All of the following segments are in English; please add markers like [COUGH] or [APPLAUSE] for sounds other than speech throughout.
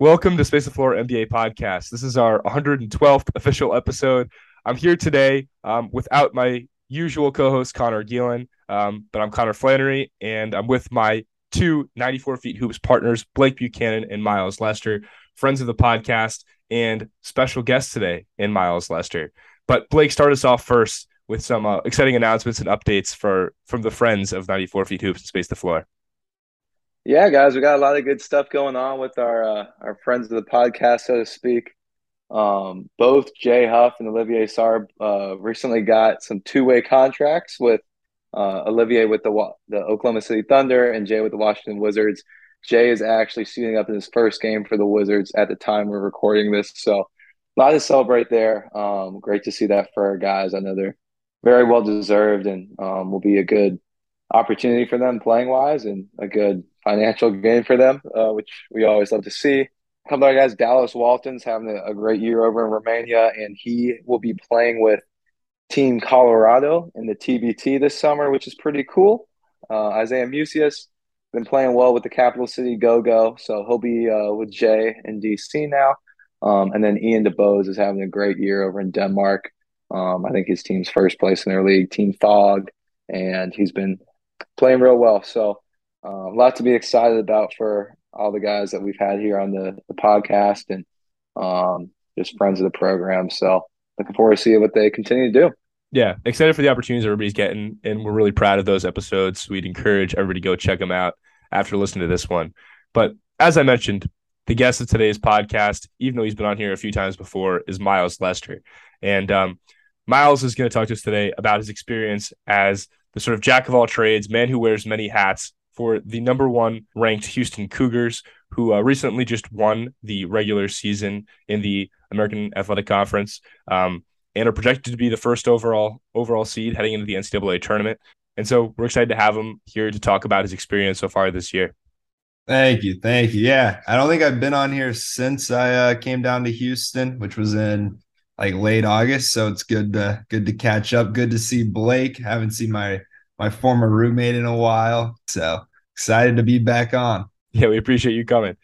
Welcome to Space the Floor NBA podcast. This is our 112th official episode. I'm here today um, without my usual co-host Connor Geelan, um, but I'm Connor Flannery, and I'm with my two 94 feet hoops partners, Blake Buchanan and Miles Lester, friends of the podcast, and special guest today in Miles Lester. But Blake, start us off first with some uh, exciting announcements and updates for from the friends of 94 feet hoops and Space the Floor. Yeah, guys, we got a lot of good stuff going on with our uh, our friends of the podcast, so to speak. Um, both Jay Huff and Olivier Sarr uh, recently got some two way contracts with uh, Olivier with the the Oklahoma City Thunder and Jay with the Washington Wizards. Jay is actually suiting up in his first game for the Wizards at the time we're recording this, so a lot to celebrate there. Um, great to see that for our guys. I know they're very well deserved and um, will be a good opportunity for them playing wise and a good financial gain for them, uh, which we always love to see. Come couple other guys, Dallas Walton's having a, great year over in Romania, and he will be playing with Team Colorado in the TBT this summer, which is pretty cool. Uh, Isaiah Mucius been playing well with the Capital City Go Go, so he'll be uh, with Jay in DC now. Um, and then Ian DuBose is having a great year over in Denmark. Um, I think his team's first place in their league, Team Fog, and he's been playing real well. So a lot to be excited about for all the guys that we've had here on the, the podcast and um, just friends of the program. So looking forward to see what they continue to do. Yeah, excited for the opportunities everybody's getting, and we're really proud of those episodes. We'd encourage everybody to go check them out after listening to this one. But as I mentioned, the guest of today's podcast, even though he's been on here a few times before, is Miles Lester, and um, Miles is going to talk to us today about his experience as the sort of jack of all trades, man who wears many hats for the number one ranked Houston Cougars, who uh, recently just won the regular season in the American Athletic Conference, um, and are projected to be the first overall overall seed heading into the NCAA tournament. And so we're excited to have him here to talk about his experience so far this year. Thank you, thank you. Yeah, I don't think I've been on here since I uh, came down to Houston, which was in like late August. So it's good to good to catch up. Good to see Blake. Haven't seen my my former roommate in a while. So excited to be back on. Yeah, we appreciate you coming.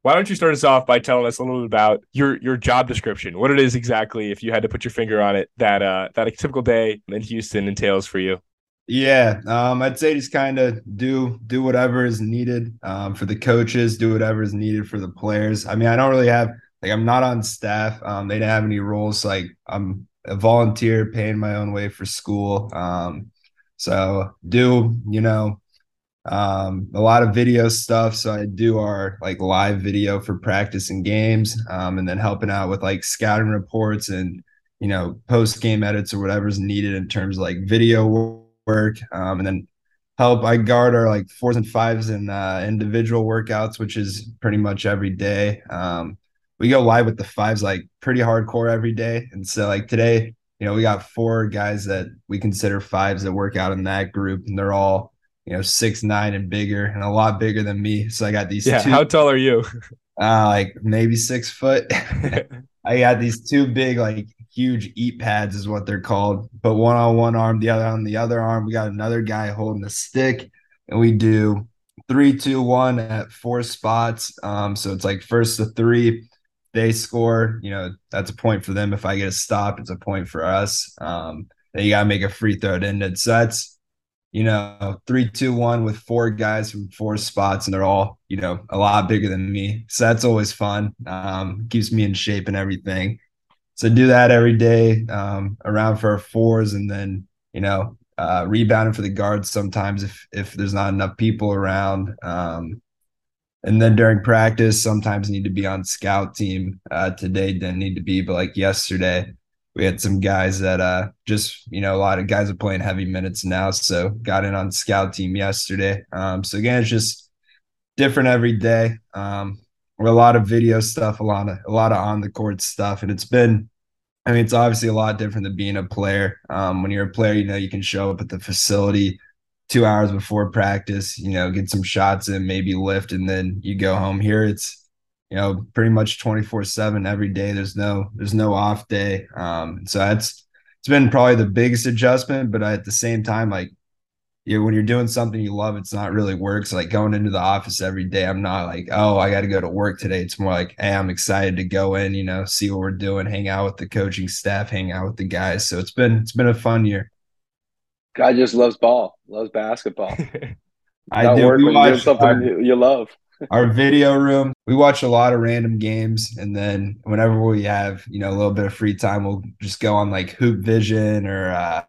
Why don't you start us off by telling us a little bit about your your job description, what it is exactly, if you had to put your finger on it, that uh that a typical day in Houston entails for you. Yeah, um, I'd say just kind of do do whatever is needed um, for the coaches, do whatever is needed for the players. I mean, I don't really have like I'm not on staff. Um, they didn't have any roles. So, like I'm a volunteer, paying my own way for school. Um, so do you know um, a lot of video stuff. So I do our like live video for practice and games, um, and then helping out with like scouting reports and you know post game edits or whatever's needed in terms of like video work, um, and then help. I guard our like fours and fives and uh, individual workouts, which is pretty much every day. Um, we go live with the fives like pretty hardcore every day. And so like today, you know, we got four guys that we consider fives that work out in that group, and they're all, you know, six nine and bigger and a lot bigger than me. So I got these Yeah, two, how tall are you? [LAUGHS] uh like maybe six foot. [LAUGHS] I got these two big, like huge hit pads is what they're called. But one on one arm, the other on the other arm. We got another guy holding the stick, and we do three, two, one at four spots. Um, so it's like first to three, they score, you know, that's a point for them. If I get a stop, it's a point for us. Um, then you gotta make a free throw to end it. So that's, you know, three, two, one with four guys from four spots, and they're all, you know, a lot bigger than me. So that's always fun. Um, keeps me in shape and everything. So do that every day, um, around for our fours, and then, you know, uh, rebounding for the guards sometimes if if there's not enough people around. Um, and then during practice, sometimes need to be on scout team. Uh, today didn't need to be, but like yesterday, we had some guys that uh just you know a lot of guys are playing heavy minutes now, so got in on scout team yesterday. Um, so again, it's just different every day. Um, a lot of video stuff, a lot of a lot of on the court stuff, and it's been. I mean, it's obviously a lot different than being a player. Um, when you're a player, you know you can show up at the facility two hours before practice, you know, get some shots in, maybe lift, and then you go home. Here, it's you know pretty much 24 7 every day. There's no there's no off day. Um so that's it's been probably the biggest adjustment but at the same time like you know, when you're doing something you love it's not really work. So like going into the office every day i'm not like oh i got to go to work today. It's more like hey i'm excited to go in you know see what we're doing hang out with the coaching staff hang out with the guys. So it's been it's been a fun year guy just loves ball loves basketball [LAUGHS] i do work when you something our, you love our [LAUGHS] video room. We watch a lot of random games, and then whenever we have you know a little bit of free time, we'll just go on like Hoop Vision or uh,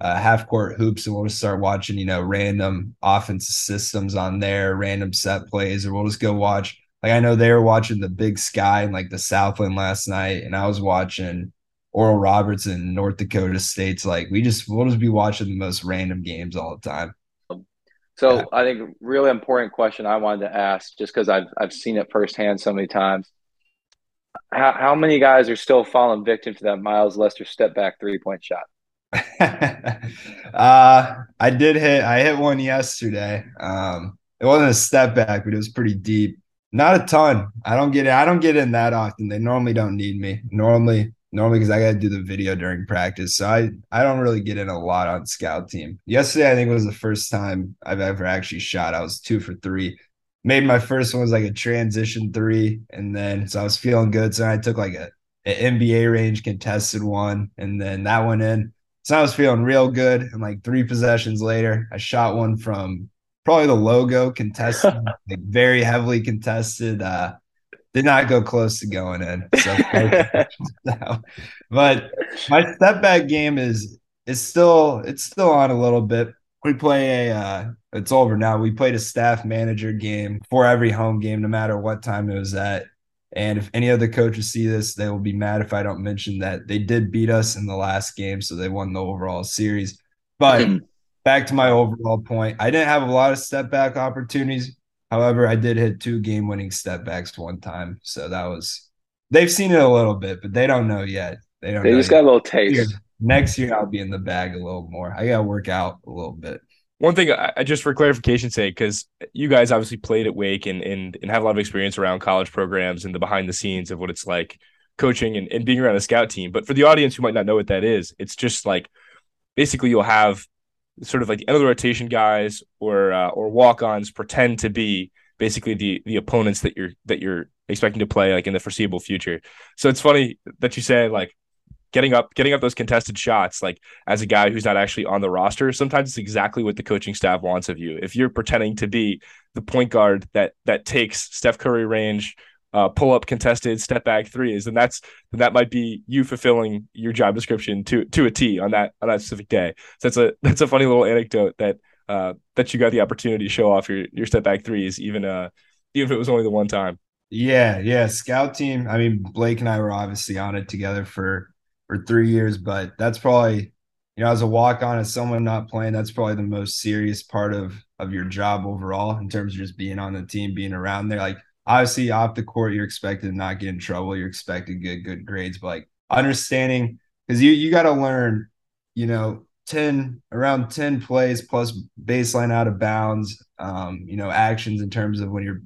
uh, half court hoops, and we'll just start watching you know random offensive systems on there, random set plays, or we'll just go watch. Like I know they were watching the Big Sky and like the Southland last night, and I was watching Oral Roberts in North Dakota State's. Like we just we'll just be watching the most random games all the time. So yeah. I think really important question I wanted to ask, just because I've I've seen it firsthand so many times. How how many guys are still falling victim to that Miles Lester step back three point shot? [LAUGHS] uh, I did hit I hit one yesterday. Um, it wasn't a step back, but it was pretty deep. Not a ton. I don't get it. I don't get in that often. They normally don't need me. Normally, normally because I got to do the video during practice. So I I don't really get in a lot on scout team. Yesterday I think was the first time I've ever actually shot. I was two for three. Made my first one was like a transition three, and then so I was feeling good. So I took like a an NBA range contested one, and then that went in. So I was feeling real good. And like three possessions later, I shot one from probably the logo contested, [LAUGHS] like very heavily contested. Uh, did not go close to going in. So, [LAUGHS] but my step back game is is still it's still on a little bit. We play a uh, it's over now. We played a staff manager game for every home game, no matter what time it was at. And if any other coaches see this, they will be mad if I don't mention that they did beat us in the last game, so they won the overall series. But back to my overall point, I didn't have a lot of step back opportunities However, I did hit two game winning step backs one time. So that was they've seen it a little bit, but they don't know yet. They don't They just yet. got a little taste. Next year I'll be in the bag a little more. I gotta work out a little bit. One thing, I, just for clarification's sake, because you guys obviously played at Wake and, and and have a lot of experience around college programs and the behind the scenes of what it's like coaching and, and being around a scout team. But for the audience who might not know what that is, it's just like basically you'll have sort of like the end of the rotation guys or uh, or walk ons pretend to be basically the the opponents that you're that you're expecting to play like in the foreseeable future. So it's funny that you say like getting up getting up those contested shots like as a guy who's not actually on the roster sometimes it's exactly what the coaching staff wants of you if you're pretending to be the point guard that that takes Steph Curry range uh, pull up contested step back threes, and that's that might be you fulfilling your job description to to a T on that on that specific day. So that's a that's a funny little anecdote that uh, that you got the opportunity to show off your your step back threes, even uh even if it was only the one time. Yeah, yeah. Scout team. I mean, Blake and I were obviously on it together for for three years, but that's probably you know as a walk on as someone not playing, that's probably the most serious part of of your job overall in terms of just being on the team, being around there. Like obviously off the court, you're expected to not get in trouble. You're expected get good grades, but like understanding because you you got to learn, you know, 10 around 10 plays plus baseline out of bounds, um, you know, actions in terms of when you're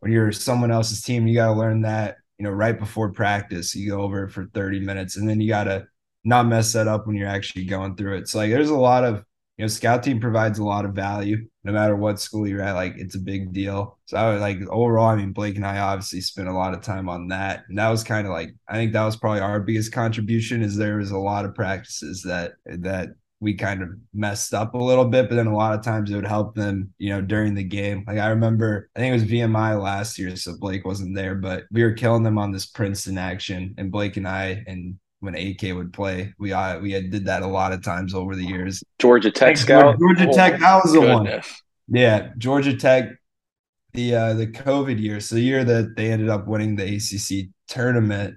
when you're someone else's team, you got to learn that, you know, right before practice, you go over it for 30 minutes and then you got to not mess that up when you're actually going through it. So like there's a lot of you know, scout team provides a lot of value no matter what school you're at. Like it's a big deal. So I would like overall, I mean, Blake and I obviously spent a lot of time on that. And that was kind of like, I think that was probably our biggest contribution is there was a lot of practices that, that we kind of messed up a little bit, but then a lot of times it would help them, you know, during the game. Like I remember, I think it was VMI last year, so Blake wasn't there, but we were killing them on this Princeton action, and Blake and I and when AK would play. We uh, we had did that a lot of times over the years. Georgia Tech scout. Georgia Tech, that was the one. Yeah, Georgia Tech. The uh, the COVID year, so the year that they ended up winning the ACC tournament,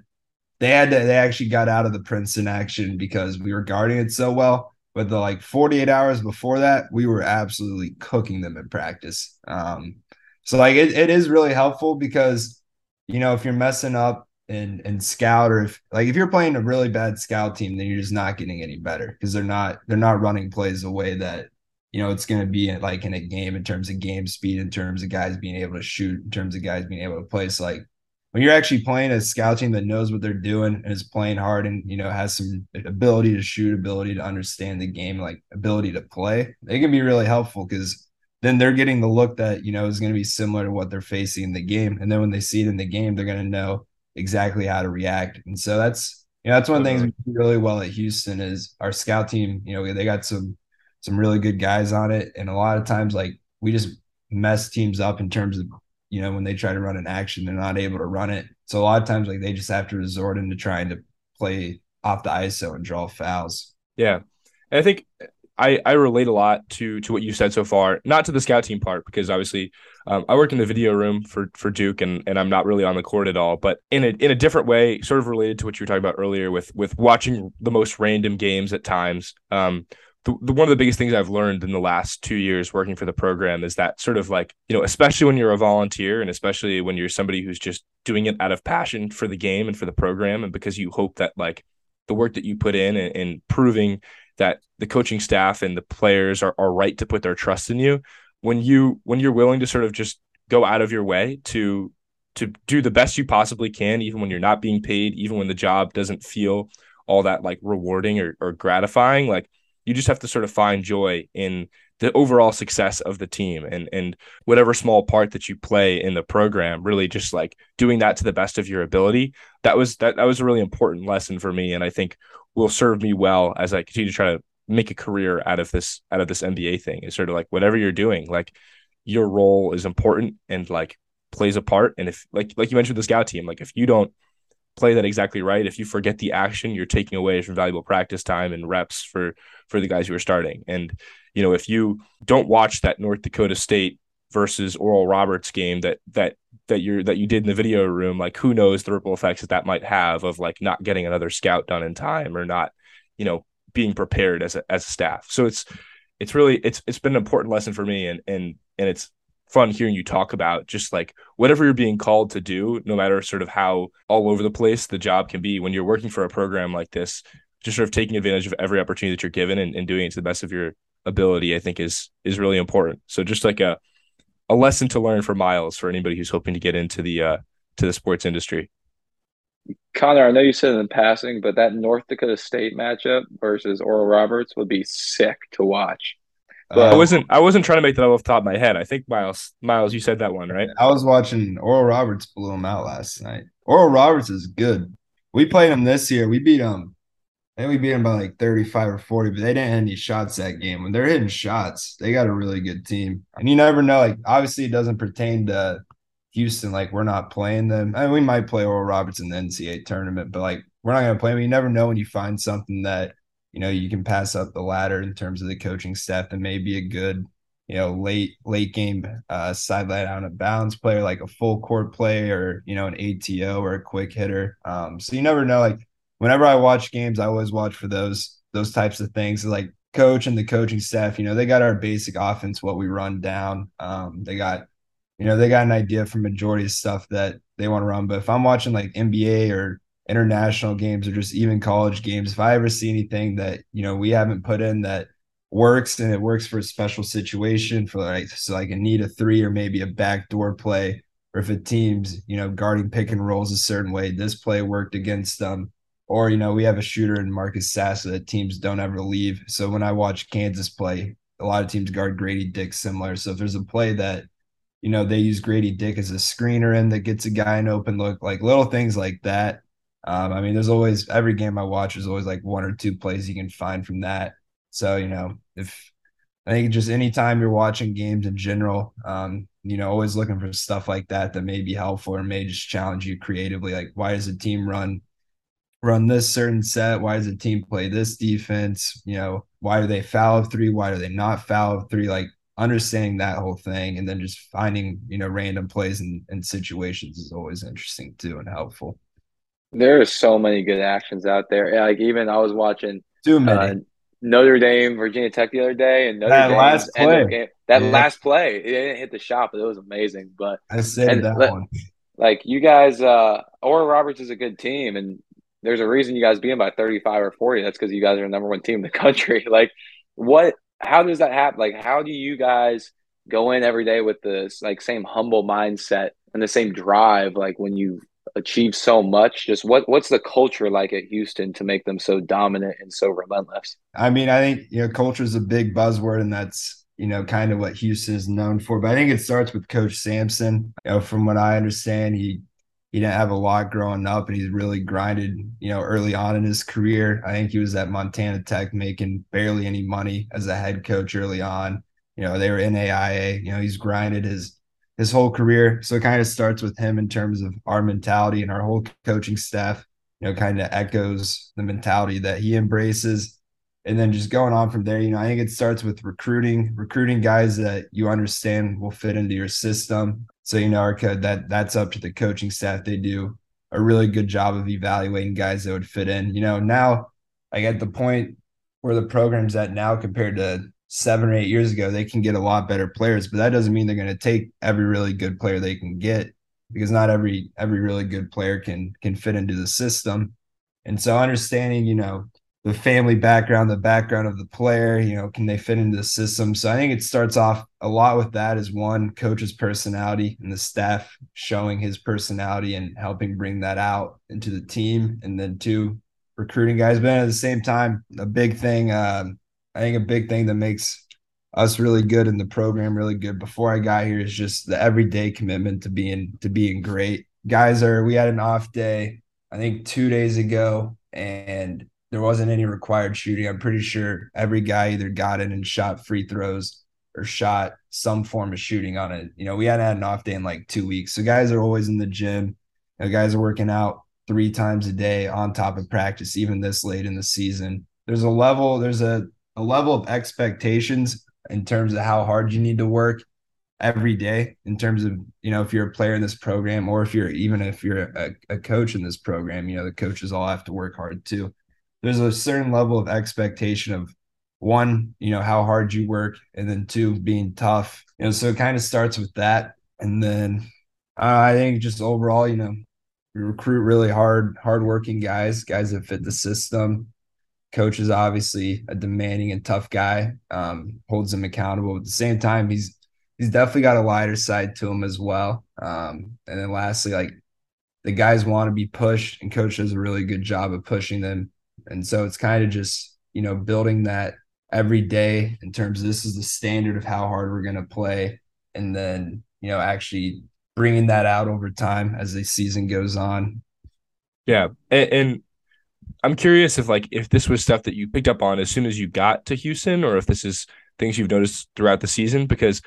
they had to, they actually got out of the Princeton action because we were guarding it so well. But the like 48 hours before that, we were absolutely cooking them in practice. Um, so like it, it is really helpful because you know, if you're messing up and and scout or if like if you're playing a really bad scout team, then you're just not getting any better because they're not they're not running plays the way that you know it's going to be like in a game in terms of game speed, in terms of guys being able to shoot, in terms of guys being able to play. So like when you're actually playing a scout team that knows what they're doing and is playing hard and you know has some ability to shoot, ability to understand the game, like ability to play, they can be really helpful because then they're getting the look that you know is going to be similar to what they're facing in the game, and then when they see it in the game, they're going to know exactly how to react. And so that's you know that's one of the things we do really well at Houston is our scout team. You know they got some some really good guys on it, and a lot of times like we just mess teams up in terms of you know, when they try to run an action, they're not able to run it. So a lot of times, like they just have to resort into trying to play off the ISO and draw fouls. Yeah, and I think I I relate a lot to to what you said so far. Not to the scout team part because obviously um, I work in the video room for for Duke and and I'm not really on the court at all. But in a in a different way, sort of related to what you were talking about earlier with with watching the most random games at times. Um, the, the, one of the biggest things I've learned in the last two years working for the program is that sort of like, you know, especially when you're a volunteer and especially when you're somebody who's just doing it out of passion for the game and for the program and because you hope that like the work that you put in and, and proving that the coaching staff and the players are, are right to put their trust in you when you when you're willing to sort of just go out of your way to to do the best you possibly can even when you're not being paid even when the job doesn't feel all that like rewarding or, or gratifying like you just have to sort of find joy in the overall success of the team and and whatever small part that you play in the program really just like doing that to the best of your ability. That was that, that was a really important lesson for me and i think will serve me well as i continue to try to make a career out of this out of this nba thing is sort of like whatever you're doing like your role is important and like plays a part and if like like you mentioned the scout team like if you don't play that exactly right. If you forget the action, you're taking away from valuable practice time and reps for for the guys who are starting. And you know, if you don't watch that North Dakota State versus Oral Roberts game that that that you're that you did in the video room, like who knows the ripple effects that that might have of like not getting another scout done in time or not, you know, being prepared as a as a staff. So it's it's really it's it's been an important lesson for me and and and it's fun hearing you talk about just like whatever you're being called to do, no matter sort of how all over the place the job can be when you're working for a program like this, just sort of taking advantage of every opportunity that you're given and, and doing it to the best of your ability, I think is is really important. So just like a a lesson to learn for Miles for anybody who's hoping to get into the uh to the sports industry. Connor, I know you said in passing, but that North Dakota State matchup versus Oral Roberts would be sick to watch. But I wasn't I wasn't trying to make that off the top of my head. I think Miles Miles, you said that one, right? I was watching Oral Roberts blew him out last night. Oral Roberts is good. We played him this year. We beat him. And we beat them by like 35 or 40, but they didn't hit any shots that game. When they're hitting shots, they got a really good team. And you never know. Like, obviously, it doesn't pertain to Houston. Like, we're not playing them. I mean, we might play Oral Roberts in the NCAA tournament, but like, we're not going to play them. You never know when you find something that you know you can pass up the ladder in terms of the coaching staff and maybe a good you know late late game uh sideline out of bounds player like a full court play or you know an ATO or a quick hitter um so you never know like whenever I watch games I always watch for those those types of things like coach and the coaching staff you know they got our basic offense what we run down um they got you know they got an idea for majority of stuff that they want to run but if I'm watching like NBA or international games or just even college games, if I ever see anything that, you know, we haven't put in that works and it works for a special situation for like, so like a need a three or maybe a backdoor play, or if a team's, you know, guarding pick and rolls a certain way, this play worked against them. Or, you know, we have a shooter in Marcus Sasser that teams don't ever leave. So when I watch Kansas play, a lot of teams guard Grady Dick similar. So if there's a play that, you know, they use Grady Dick as a screener in that gets a guy an open look, like little things like that um, I mean, there's always every game I watch is always like one or two plays you can find from that. So, you know, if I think just anytime you're watching games in general, um, you know, always looking for stuff like that that may be helpful or may just challenge you creatively. Like, why does a team run run this certain set? Why does a team play this defense? You know, why do they foul three? Why do they not foul three? Like understanding that whole thing and then just finding, you know, random plays and, and situations is always interesting too and helpful. There are so many good actions out there. Like even I was watching too many. Uh, Notre Dame, Virginia Tech the other day, and Notre that Dame last play. Game, that yeah. last play, it didn't hit the shot, but it was amazing. But I said that one. like you guys, uh, Oral Roberts is a good team, and there's a reason you guys them by 35 or 40. That's because you guys are the number one team in the country. [LAUGHS] Like, what? How does that happen? Like, how do you guys go in every day with this like same humble mindset and the same drive? Like when you achieve so much, just what what's the culture like at Houston to make them so dominant and so relentless? I mean, I think you know, culture is a big buzzword, and that's you know kind of what Houston is known for. But I think it starts with Coach Sampson. You know, from what I understand, he he didn't have a lot growing up and he's really grinded, you know, early on in his career. I think he was at Montana Tech making barely any money as a head coach early on. You know, they were in AIA, you know, he's grinded his his whole career. So it kind of starts with him in terms of our mentality and our whole coaching staff, you know, kind of echoes the mentality that he embraces. And then just going on from there, you know, I think it starts with recruiting, recruiting guys that you understand will fit into your system. So you know, our that that's up to the coaching staff. They do a really good job of evaluating guys that would fit in. You know, now I get the point where the program's at now compared to seven or eight years ago, they can get a lot better players, but that doesn't mean they're going to take every really good player they can get because not every every really good player can can fit into the system. And so understanding, you know, the family background, the background of the player, you know, can they fit into the system? So I think it starts off a lot with that is one coach's personality and the staff showing his personality and helping bring that out into the team. And then two, recruiting guys. But at the same time, a big thing, um, I think a big thing that makes us really good in the program, really good before I got here is just the everyday commitment to being to being great. Guys are we had an off day, I think two days ago, and there wasn't any required shooting. I'm pretty sure every guy either got in and shot free throws or shot some form of shooting on it. You know, we hadn't had an off day in like two weeks. So guys are always in the gym. You know, guys are working out three times a day on top of practice, even this late in the season. There's a level, there's a, a level of expectations in terms of how hard you need to work every day in terms of you know if you're a player in this program or if you're even if you're a, a coach in this program you know the coaches all have to work hard too there's a certain level of expectation of one, you know, how hard you work, and then two, being tough. You know, so it kind of starts with that. And then uh, I think just overall, you know, we recruit really hard, hardworking guys, guys that fit the system. Coach is obviously a demanding and tough guy, um, holds him accountable. At the same time, he's he's definitely got a lighter side to him as well. Um, and then lastly, like the guys want to be pushed, and coach does a really good job of pushing them and so it's kind of just, you know, building that every day in terms of this is the standard of how hard we're going to play. And then, you know, actually bringing that out over time as the season goes on. Yeah. And, and I'm curious if like if this was stuff that you picked up on as soon as you got to Houston or if this is things you've noticed throughout the season because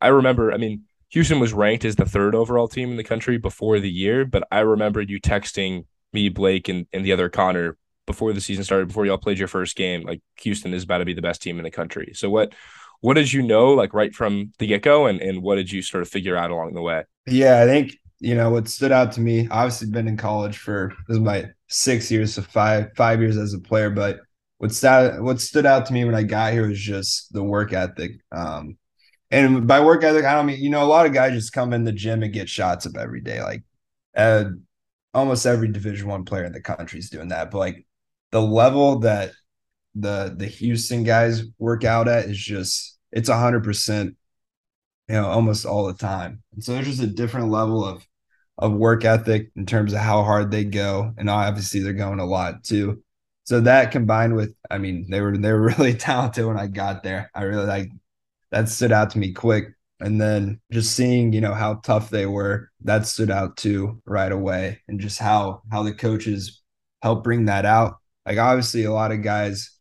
I remember, I mean, Houston was ranked as the third overall team in the country before the year, but I remember you texting me, Blake, and, and the other Connor before the season started, before y'all played your first game, like Houston is about to be the best team in the country. So what what did you know like right from the get go, and and what did you sort of figure out along the way? Yeah, I think you know what stood out to me. Obviously, been in college for this is my six years, so five five years as a player. But what stood what stood out to me when I got here was just the work ethic. Um, and by work ethic, I don't mean you know a lot of guys just come in the gym and get shots up every day. Like, uh, almost every Division One player in the country is doing that. But like the level that the the Houston guys work out at is just it's a hundred percent, you know, almost all the time. And so there's just a different level of of work ethic in terms of how hard they go, and obviously they're going a lot too. So that combined with, I mean, they were they were [LAUGHS] really talented when I got there. I really like that stood out to me quick. And then just seeing, you know, how tough they were, that stood out too right away. And just how how the coaches help bring that out like obviously a lot of guys,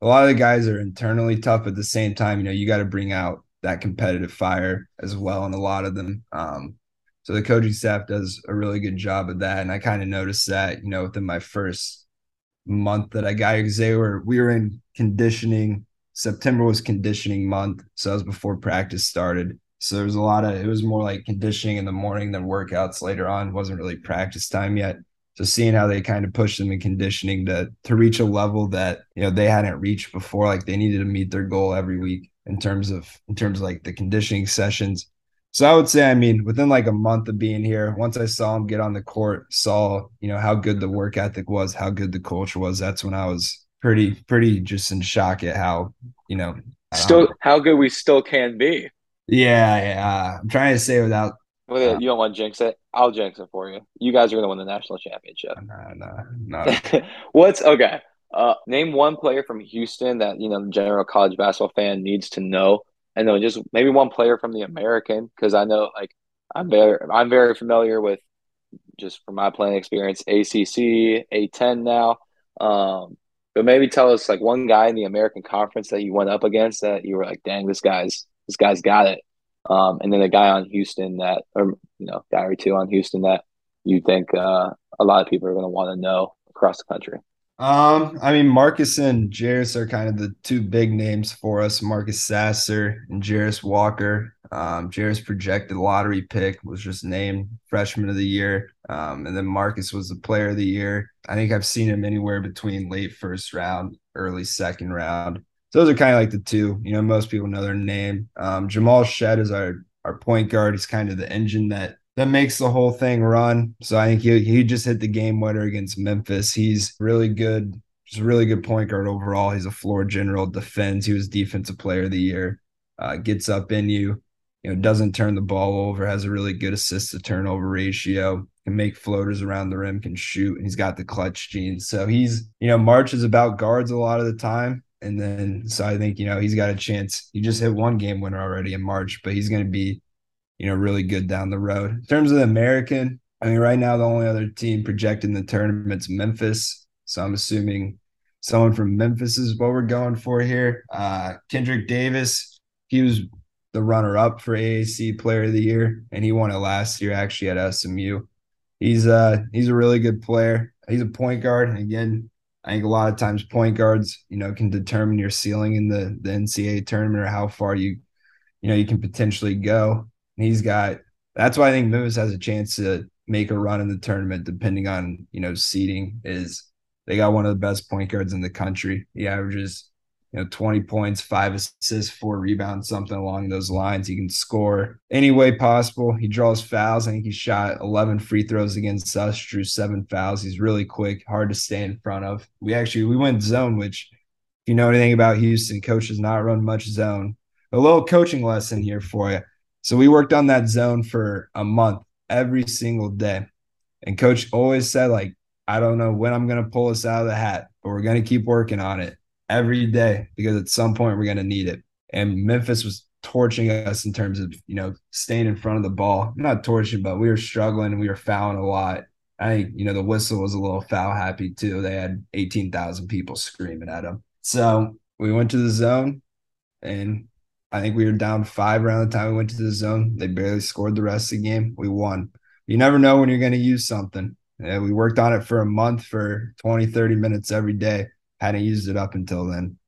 a lot of the guys are internally tough. At the same time, you know, you got to bring out that competitive fire as well, and a lot of them. Um, so the coaching staff does a really good job of that, and I kind of noticed that, you know, within my first month that I got because they were we were in conditioning. September was conditioning month, so that was before practice started. So there was a lot of it was more like conditioning in the morning than workouts later on. Wasn't really practice time yet. So seeing how they kind of pushed them in conditioning to to reach a level that you know they hadn't reached before, like they needed to meet their goal every week in terms of in terms of like the conditioning sessions. So I would say, I mean, within like a month of being here, once I saw him get on the court, saw, you know, how good the work ethic was, how good the culture was, that's when I was pretty, pretty just in shock at how, you know, still how good we still can be. Yeah, yeah. I'm trying to say without well, you don't want to jinx it. I'll jinx it for you. You guys are going to win the national championship. No, no, no. What's okay? Uh, name one player from Houston that you know the general college basketball fan needs to know and then just maybe one player from the American because I know like I'm very I'm very familiar with just from my playing experience ACC A10 now. Um, but maybe tell us like one guy in the American Conference that you went up against that you were like, dang, this guy's this guy's got it. Um, and then a guy on Houston that, or you know, guy or two on Houston that you think uh, a lot of people are going to want to know across the country. Um, I mean, Marcus and Jarace are kind of the two big names for us. Marcus Sasser and Jarace Walker. Um, Jarace projected lottery pick was just named freshman of the year. Um, and then Marcus was the player of the year. I think I've seen him anywhere between late first round, early second round. So those are kind of like the two. You know, most people know their name. Um, Jamal Shead is our our point guard. He's kind of the engine that that makes the whole thing run. So I think he he just hit the game winner against Memphis. He's really good. He's a really good point guard overall. He's a floor general, defends. He was defensive player of the year. Uh, gets up in you, you know, doesn't turn the ball over. Has a really good assist to turnover ratio. Can make floaters around the rim. Can shoot. And he's got the clutch genes. So he's you know March is about guards a lot of the time. And then so I think you know he's got a chance. He just hit one game winner already in March, but he's going to be you know, really good down the road. In terms of the American, I mean, right now the only other team projecting the tournament's Memphis. So I'm assuming someone from Memphis is what we're going for here. Uh, Kendrick Davis, he was the runner up for AAC Player of the Year, and he won it last year actually at SMU. He's uh he's a really good player. He's a point guard. Again, I think a lot of times point guards, you know, can determine your ceiling in the the NCAA tournament or how far you, you know, you can potentially go. He's got that's why I think Memphis has a chance to make a run in the tournament, depending on you know seeding. Is they got one of the best point guards in the country. He averages you know 20 points, five assists, four rebounds, something along those lines. He can score any way possible. He draws fouls. I think he shot 11 free throws against us, drew seven fouls. He's really quick, hard to stay in front of. We actually we went zone, which if you know anything about Houston, coach does not run much zone. A little coaching lesson here for you. So we worked on that zone for a month every single day. And coach always said, like, I don't know when I'm going to pull us out of the hat, but we're going to keep working on it every day because at some point we're going to need it. And Memphis was torching us in terms of, you know, staying in front of the ball. Not torching, but we were struggling and we were fouling a lot. I think, you know, the whistle was a little foul happy too. They had 18,000 people screaming at them. So we went to the zone and I think we were down five around the time we went to the zone. They barely scored the rest of the game. We won. You never know when you're going to use something. Yeah, we worked on it for a month for 20, 30 minutes every day. Hadn't used it up until then.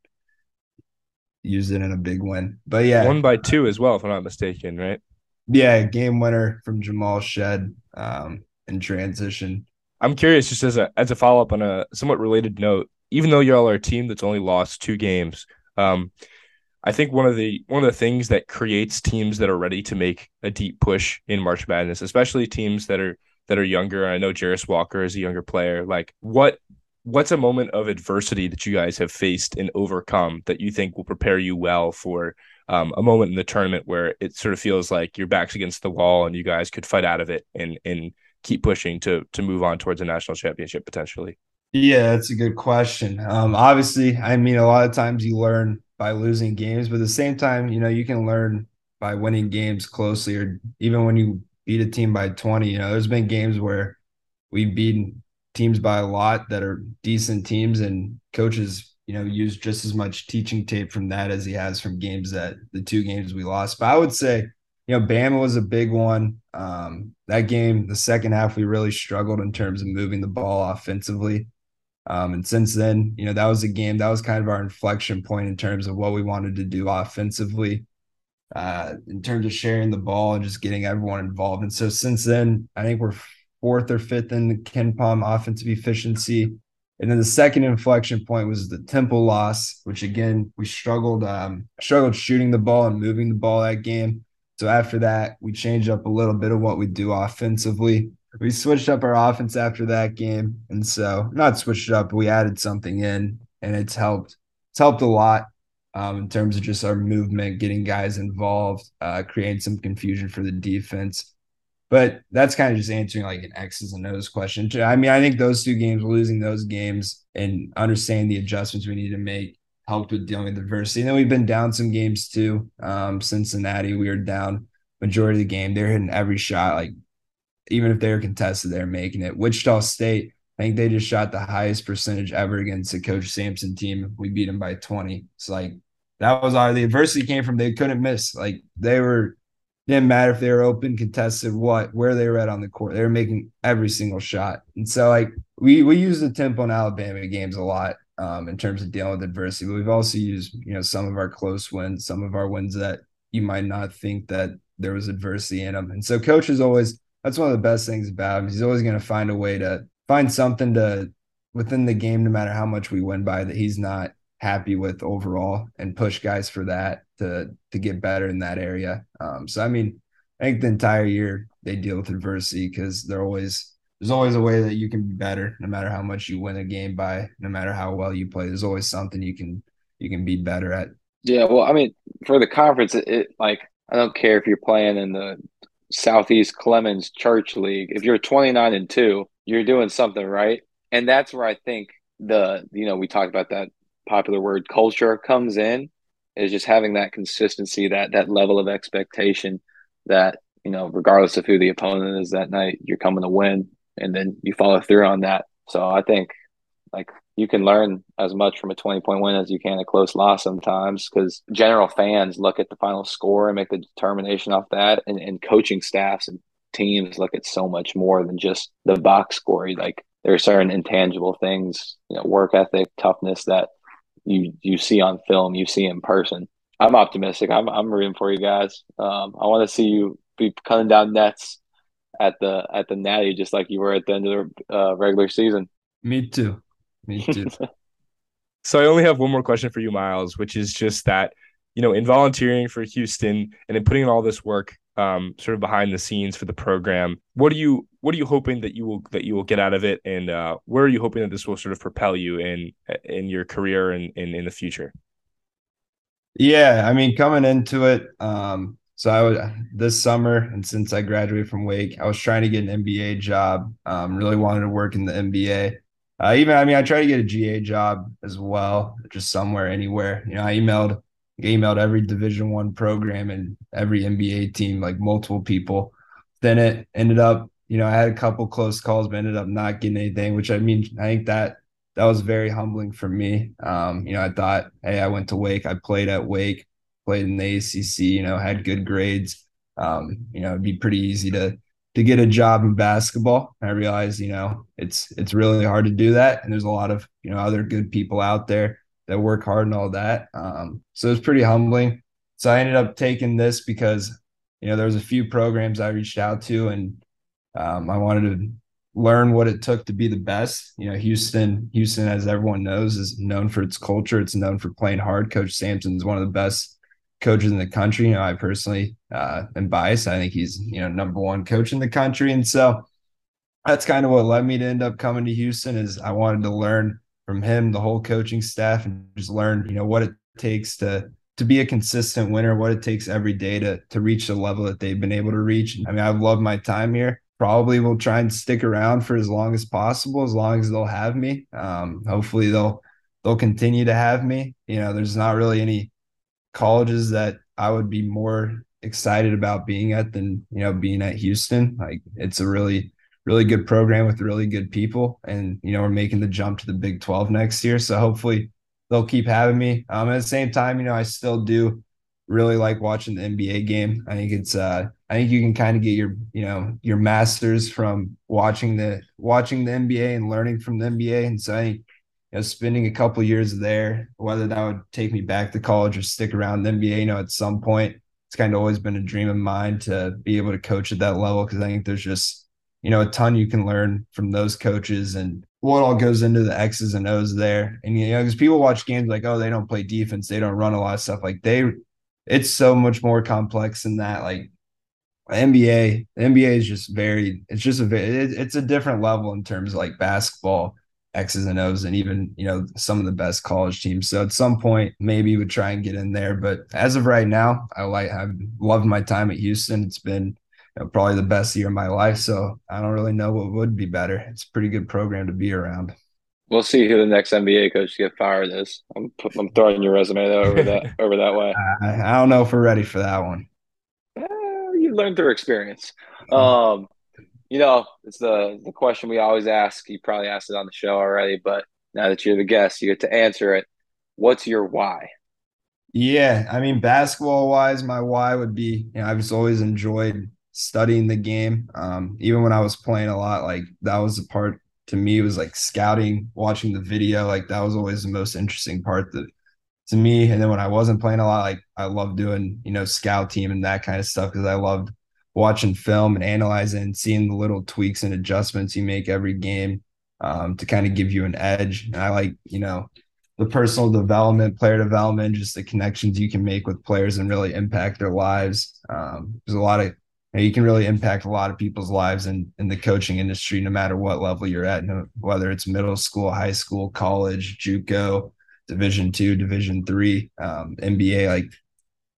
Used it in a big win. But yeah. One by two as well, if I'm not mistaken, right? Yeah, game winner from Jamal Shead um, in transition. I'm curious, just as a as a follow up on a somewhat related note, even though y'all are a team that's only lost two games, um, I think one of the one of the things that creates teams that are ready to make a deep push in March Madness, especially teams that are that are younger. I know Jarace Walker is a younger player. Like what what's a moment of adversity that you guys have faced and overcome that you think will prepare you well for um, a moment in the tournament where it sort of feels like your back's against the wall and you guys could fight out of it and and keep pushing to to move on towards a national championship potentially? Yeah, that's a good question. Um, obviously, I mean, a lot of times you learn by losing games, but at the same time, you know, you can learn by winning games closely, or even when you beat a team by 20. You know, there's been games where we've beaten teams by a lot that are decent teams, and coaches, you know, use just as much teaching tape from that as he has from games that the two games we lost. But I would say, you know, Bama was a big one. Um, that game, the second half, we really struggled in terms of moving the ball offensively. Um, and since then, you know, that was a game that was kind of our inflection point in terms of what we wanted to do offensively, uh, in terms of sharing the ball and just getting everyone involved. And so since then, I think we're fourth or fifth in the KenPom offensive efficiency. And then the second inflection point was the Temple loss, which again we struggled um, struggled shooting the ball and moving the ball that game. So after that, we changed up a little bit of what we do offensively. We switched up our offense after that game. And so not switched up, we added something in and it's helped. It's helped a lot um, in terms of just our movement, getting guys involved, uh, creating some confusion for the defense. But that's kind of just answering like an X's and O's question. I mean, I think those two games, losing those games and understanding the adjustments we need to make helped with dealing with adversity. And then we've been down some games too. Um, Cincinnati, we were down majority of the game. They're hitting every shot. Like even if they're contested, they're making it. Wichita State, I think they just shot the highest percentage ever against the Coach Sampson team. We beat them by 20. It's like that was our the adversity came from they couldn't miss. Like they were didn't matter if they were open, contested, what, where they were at on the court. They were making every single shot. And so like we we use the Temple in Alabama games a lot um, in terms of dealing with adversity. But we've also used, you know, some of our close wins, some of our wins that you might not think that there was adversity in them. And so coach is always that's one of the best things about him. He's always going to find a way to find something to within the game, no matter how much we win by, that he's not happy with overall and push guys for that to to get better in that area. Um, so I mean, I think the entire year they deal with adversity because they're always there's always a way that you can be better, no matter how much you win a game by, no matter how well you play. There's always something you can you can be better at. Yeah, well, I mean, for the conference, it, it like I don't care if you're playing in the Southeast Clemens Church League. If you're 29 and two, you're doing something right, and that's where I think the you know we talked about that popular word culture comes in is just having that consistency, that that level of expectation that you know, regardless of who the opponent is that night, you're coming to win, and then you follow through on that. So I think like you can learn as much from a 20 point win as you can a close loss sometimes because general fans look at the final score and make the determination off that and, and coaching staffs and teams look at so much more than just the box score like there are certain intangible things you know work ethic toughness that you you see on film, you see in person. I'm optimistic. I'm I'm rooting for you guys. Um, I want to see you be cutting down nets at the at the natty, just like you were at the end of the uh, regular season. Me too. Me [LAUGHS] too. so I only have one more question for you, Miles, which is just that you know in volunteering for Houston and in putting in all this work, um, sort of behind the scenes for the program. What are you what are you hoping that you will that you will get out of it, and uh, where are you hoping that this will sort of propel you in in your career and in, in the future? Yeah, I mean, coming into it, um, so I was this summer, and since I graduated from Wake, I was trying to get an NBA job. Um, really wanted to work in the NBA. Uh, even I mean, I tried to get a GA job as well, just somewhere, anywhere. You know, I emailed emailed every division one program and every nba team like multiple people. Then it ended up you know i had a couple close calls but ended up not getting anything which i mean i think that that was very humbling for me. Um you know i thought hey i went to wake. I played at wake played in the acc you know had good grades. Um you know it'd be pretty easy to to get a job in basketball. I realized you know it's it's really hard to do that. And there's a lot of you know other good people out there that work hard and all that. Um, so it was pretty humbling. So I ended up taking this because, you know, there was a few programs I reached out to and um, I wanted to learn what it took to be the best. You know, Houston, Houston, as everyone knows, is known for its culture. It's known for playing hard. Coach Sampson is one of the best coaches in the country. You know, I personally uh, am biased. I think he's, you know, number one coach in the country. And so that's kind of what led me to end up coming to Houston is I wanted to learn from him, the whole coaching staff, and just learn, you know, what it takes to to be a consistent winner, what it takes every day to to reach the level that they've been able to reach. I mean, I've loved my time here. Probably will try and stick around for as long as possible, as long as they'll have me. Um, hopefully they'll they'll continue to have me. You know, there's not really any colleges that I would be more excited about being at than you know being at Houston. Like it's a really really good program with really good people. And, you know, we're making the jump to the Big 12 next year. So hopefully they'll keep having me. Um, at the same time, you know, I still do really like watching the NBA game. I think it's, uh, I think you can kind of get your, you know, your masters from watching the, watching the NBA and learning from the NBA. And so I think, you know, spending a couple years there, whether that would take me back to college or stick around the NBA, you know, at some point, it's kind of always been a dream of mine to be able to coach at that level because I think there's just you know, a ton you can learn from those coaches and what all goes into the X's and O's there. And, you know, because people watch games like, oh, they don't play defense, they don't run a lot of stuff. Like they, it's so much more complex than that. Like NBA, the NBA is just very, it's just a, it's a different level in terms of like basketball, X's and O's, and even, you know, some of the best college teams. So at some point, maybe would try and get in there. But as of right now, I like, I've loved my time at Houston. It's been know, probably the best year of my life. So I don't really know what would be better. It's a pretty good program to be around. We'll see who the next NBA coach to get fired is. I'm, I'm throwing your resume over that [LAUGHS] over that way. I, I don't know if we're ready for that one you learn through experience. Um, you know, it's the the question we always ask. You probably asked it on the show already, but now that you're the guest, you get to answer it. What's your why? Yeah, I mean, basketball wise, my why would be, you know, I've just always enjoyed studying the game. Um, even when I was playing a lot, like that was the part to me was like scouting, watching the video. Like that was always the most interesting part that to me. And then when I wasn't playing a lot, like I love doing, you know, scout team and that kind of stuff because I loved watching film and analyzing and seeing the little tweaks and adjustments you make every game um, to kind of give you an edge. And I like, you know, the personal development, player development, just the connections you can make with players and really impact their lives. Um, there's a lot of you, you, can really impact a lot of people's lives in, in the coaching industry, no matter what level you're at, whether it's middle school, high school, college, JUCO, Division two, Division three, um, NBA. Like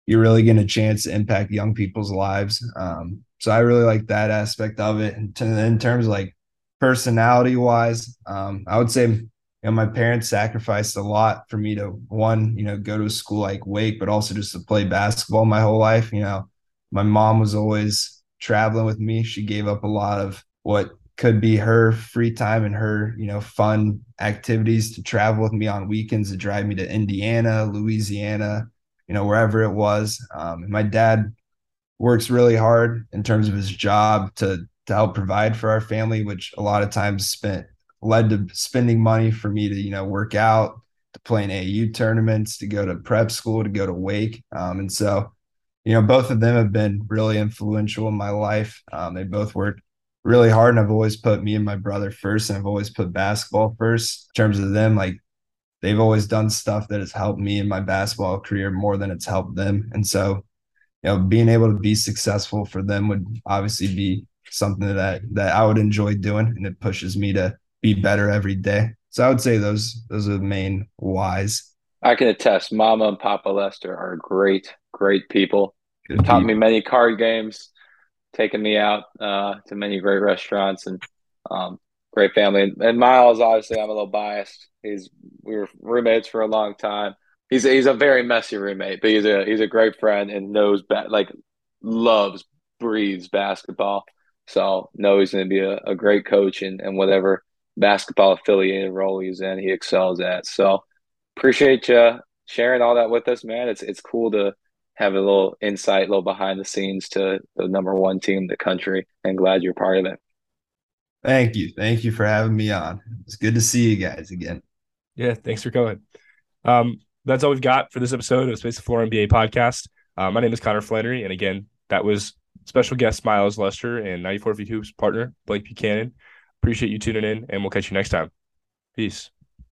you're really getting a chance to impact young people's lives. Um, so I really like that aspect of it. And in terms of like personality wise, um, I would say you know my parents sacrificed a lot for me to one you know go to a school like Wake, but also just to play basketball my whole life. You know, my mom was always traveling with me. She gave up a lot of what could be her free time and her, you know, fun activities to travel with me on weekends to drive me to Indiana, Louisiana, you know, wherever it was. Um, my dad works really hard in terms of his job to to help provide for our family, which a lot of times spent led to spending money for me to, you know, work out, to play in AU tournaments, to go to prep school, to go to Wake. Um, and so, you know, both of them have been really influential in my life. Um, they both worked really hard and I've always put me and my brother first and I've always put basketball first. In terms of them like they've always done stuff that has helped me in my basketball career more than it's helped them. And so you know being able to be successful for them would obviously be something that that I would enjoy doing and it pushes me to be better every day. So I would say those those are the main whys I can attest mama and papa Lester are great great people Good taught people. me many card games taken me out uh, to many great restaurants and um, great family. And, and, Miles, obviously, I'm a little biased. He's we were roommates for a long time. He's a, he's a very messy roommate, but he's a he's a great friend and knows ba- like loves breathes basketball. So know he's going to be a, a great coach and, and whatever basketball affiliated role he's in, he excels at. So appreciate you sharing all that with us, man. It's it's cool to have a little insight, a little behind the scenes to the number one team in the country. And glad you're part of it. Thank you. Thank you for having me on. It's good to see you guys again. Yeah, thanks for coming. Um, that's all we've got for this episode of Space the Floor NBA podcast. Uh, my name is Connor Flannery, and again, that was special guest Miles Lester and 94 Feet Hoops partner Blake Buchanan. Appreciate you tuning in, and we'll catch you next time. Peace.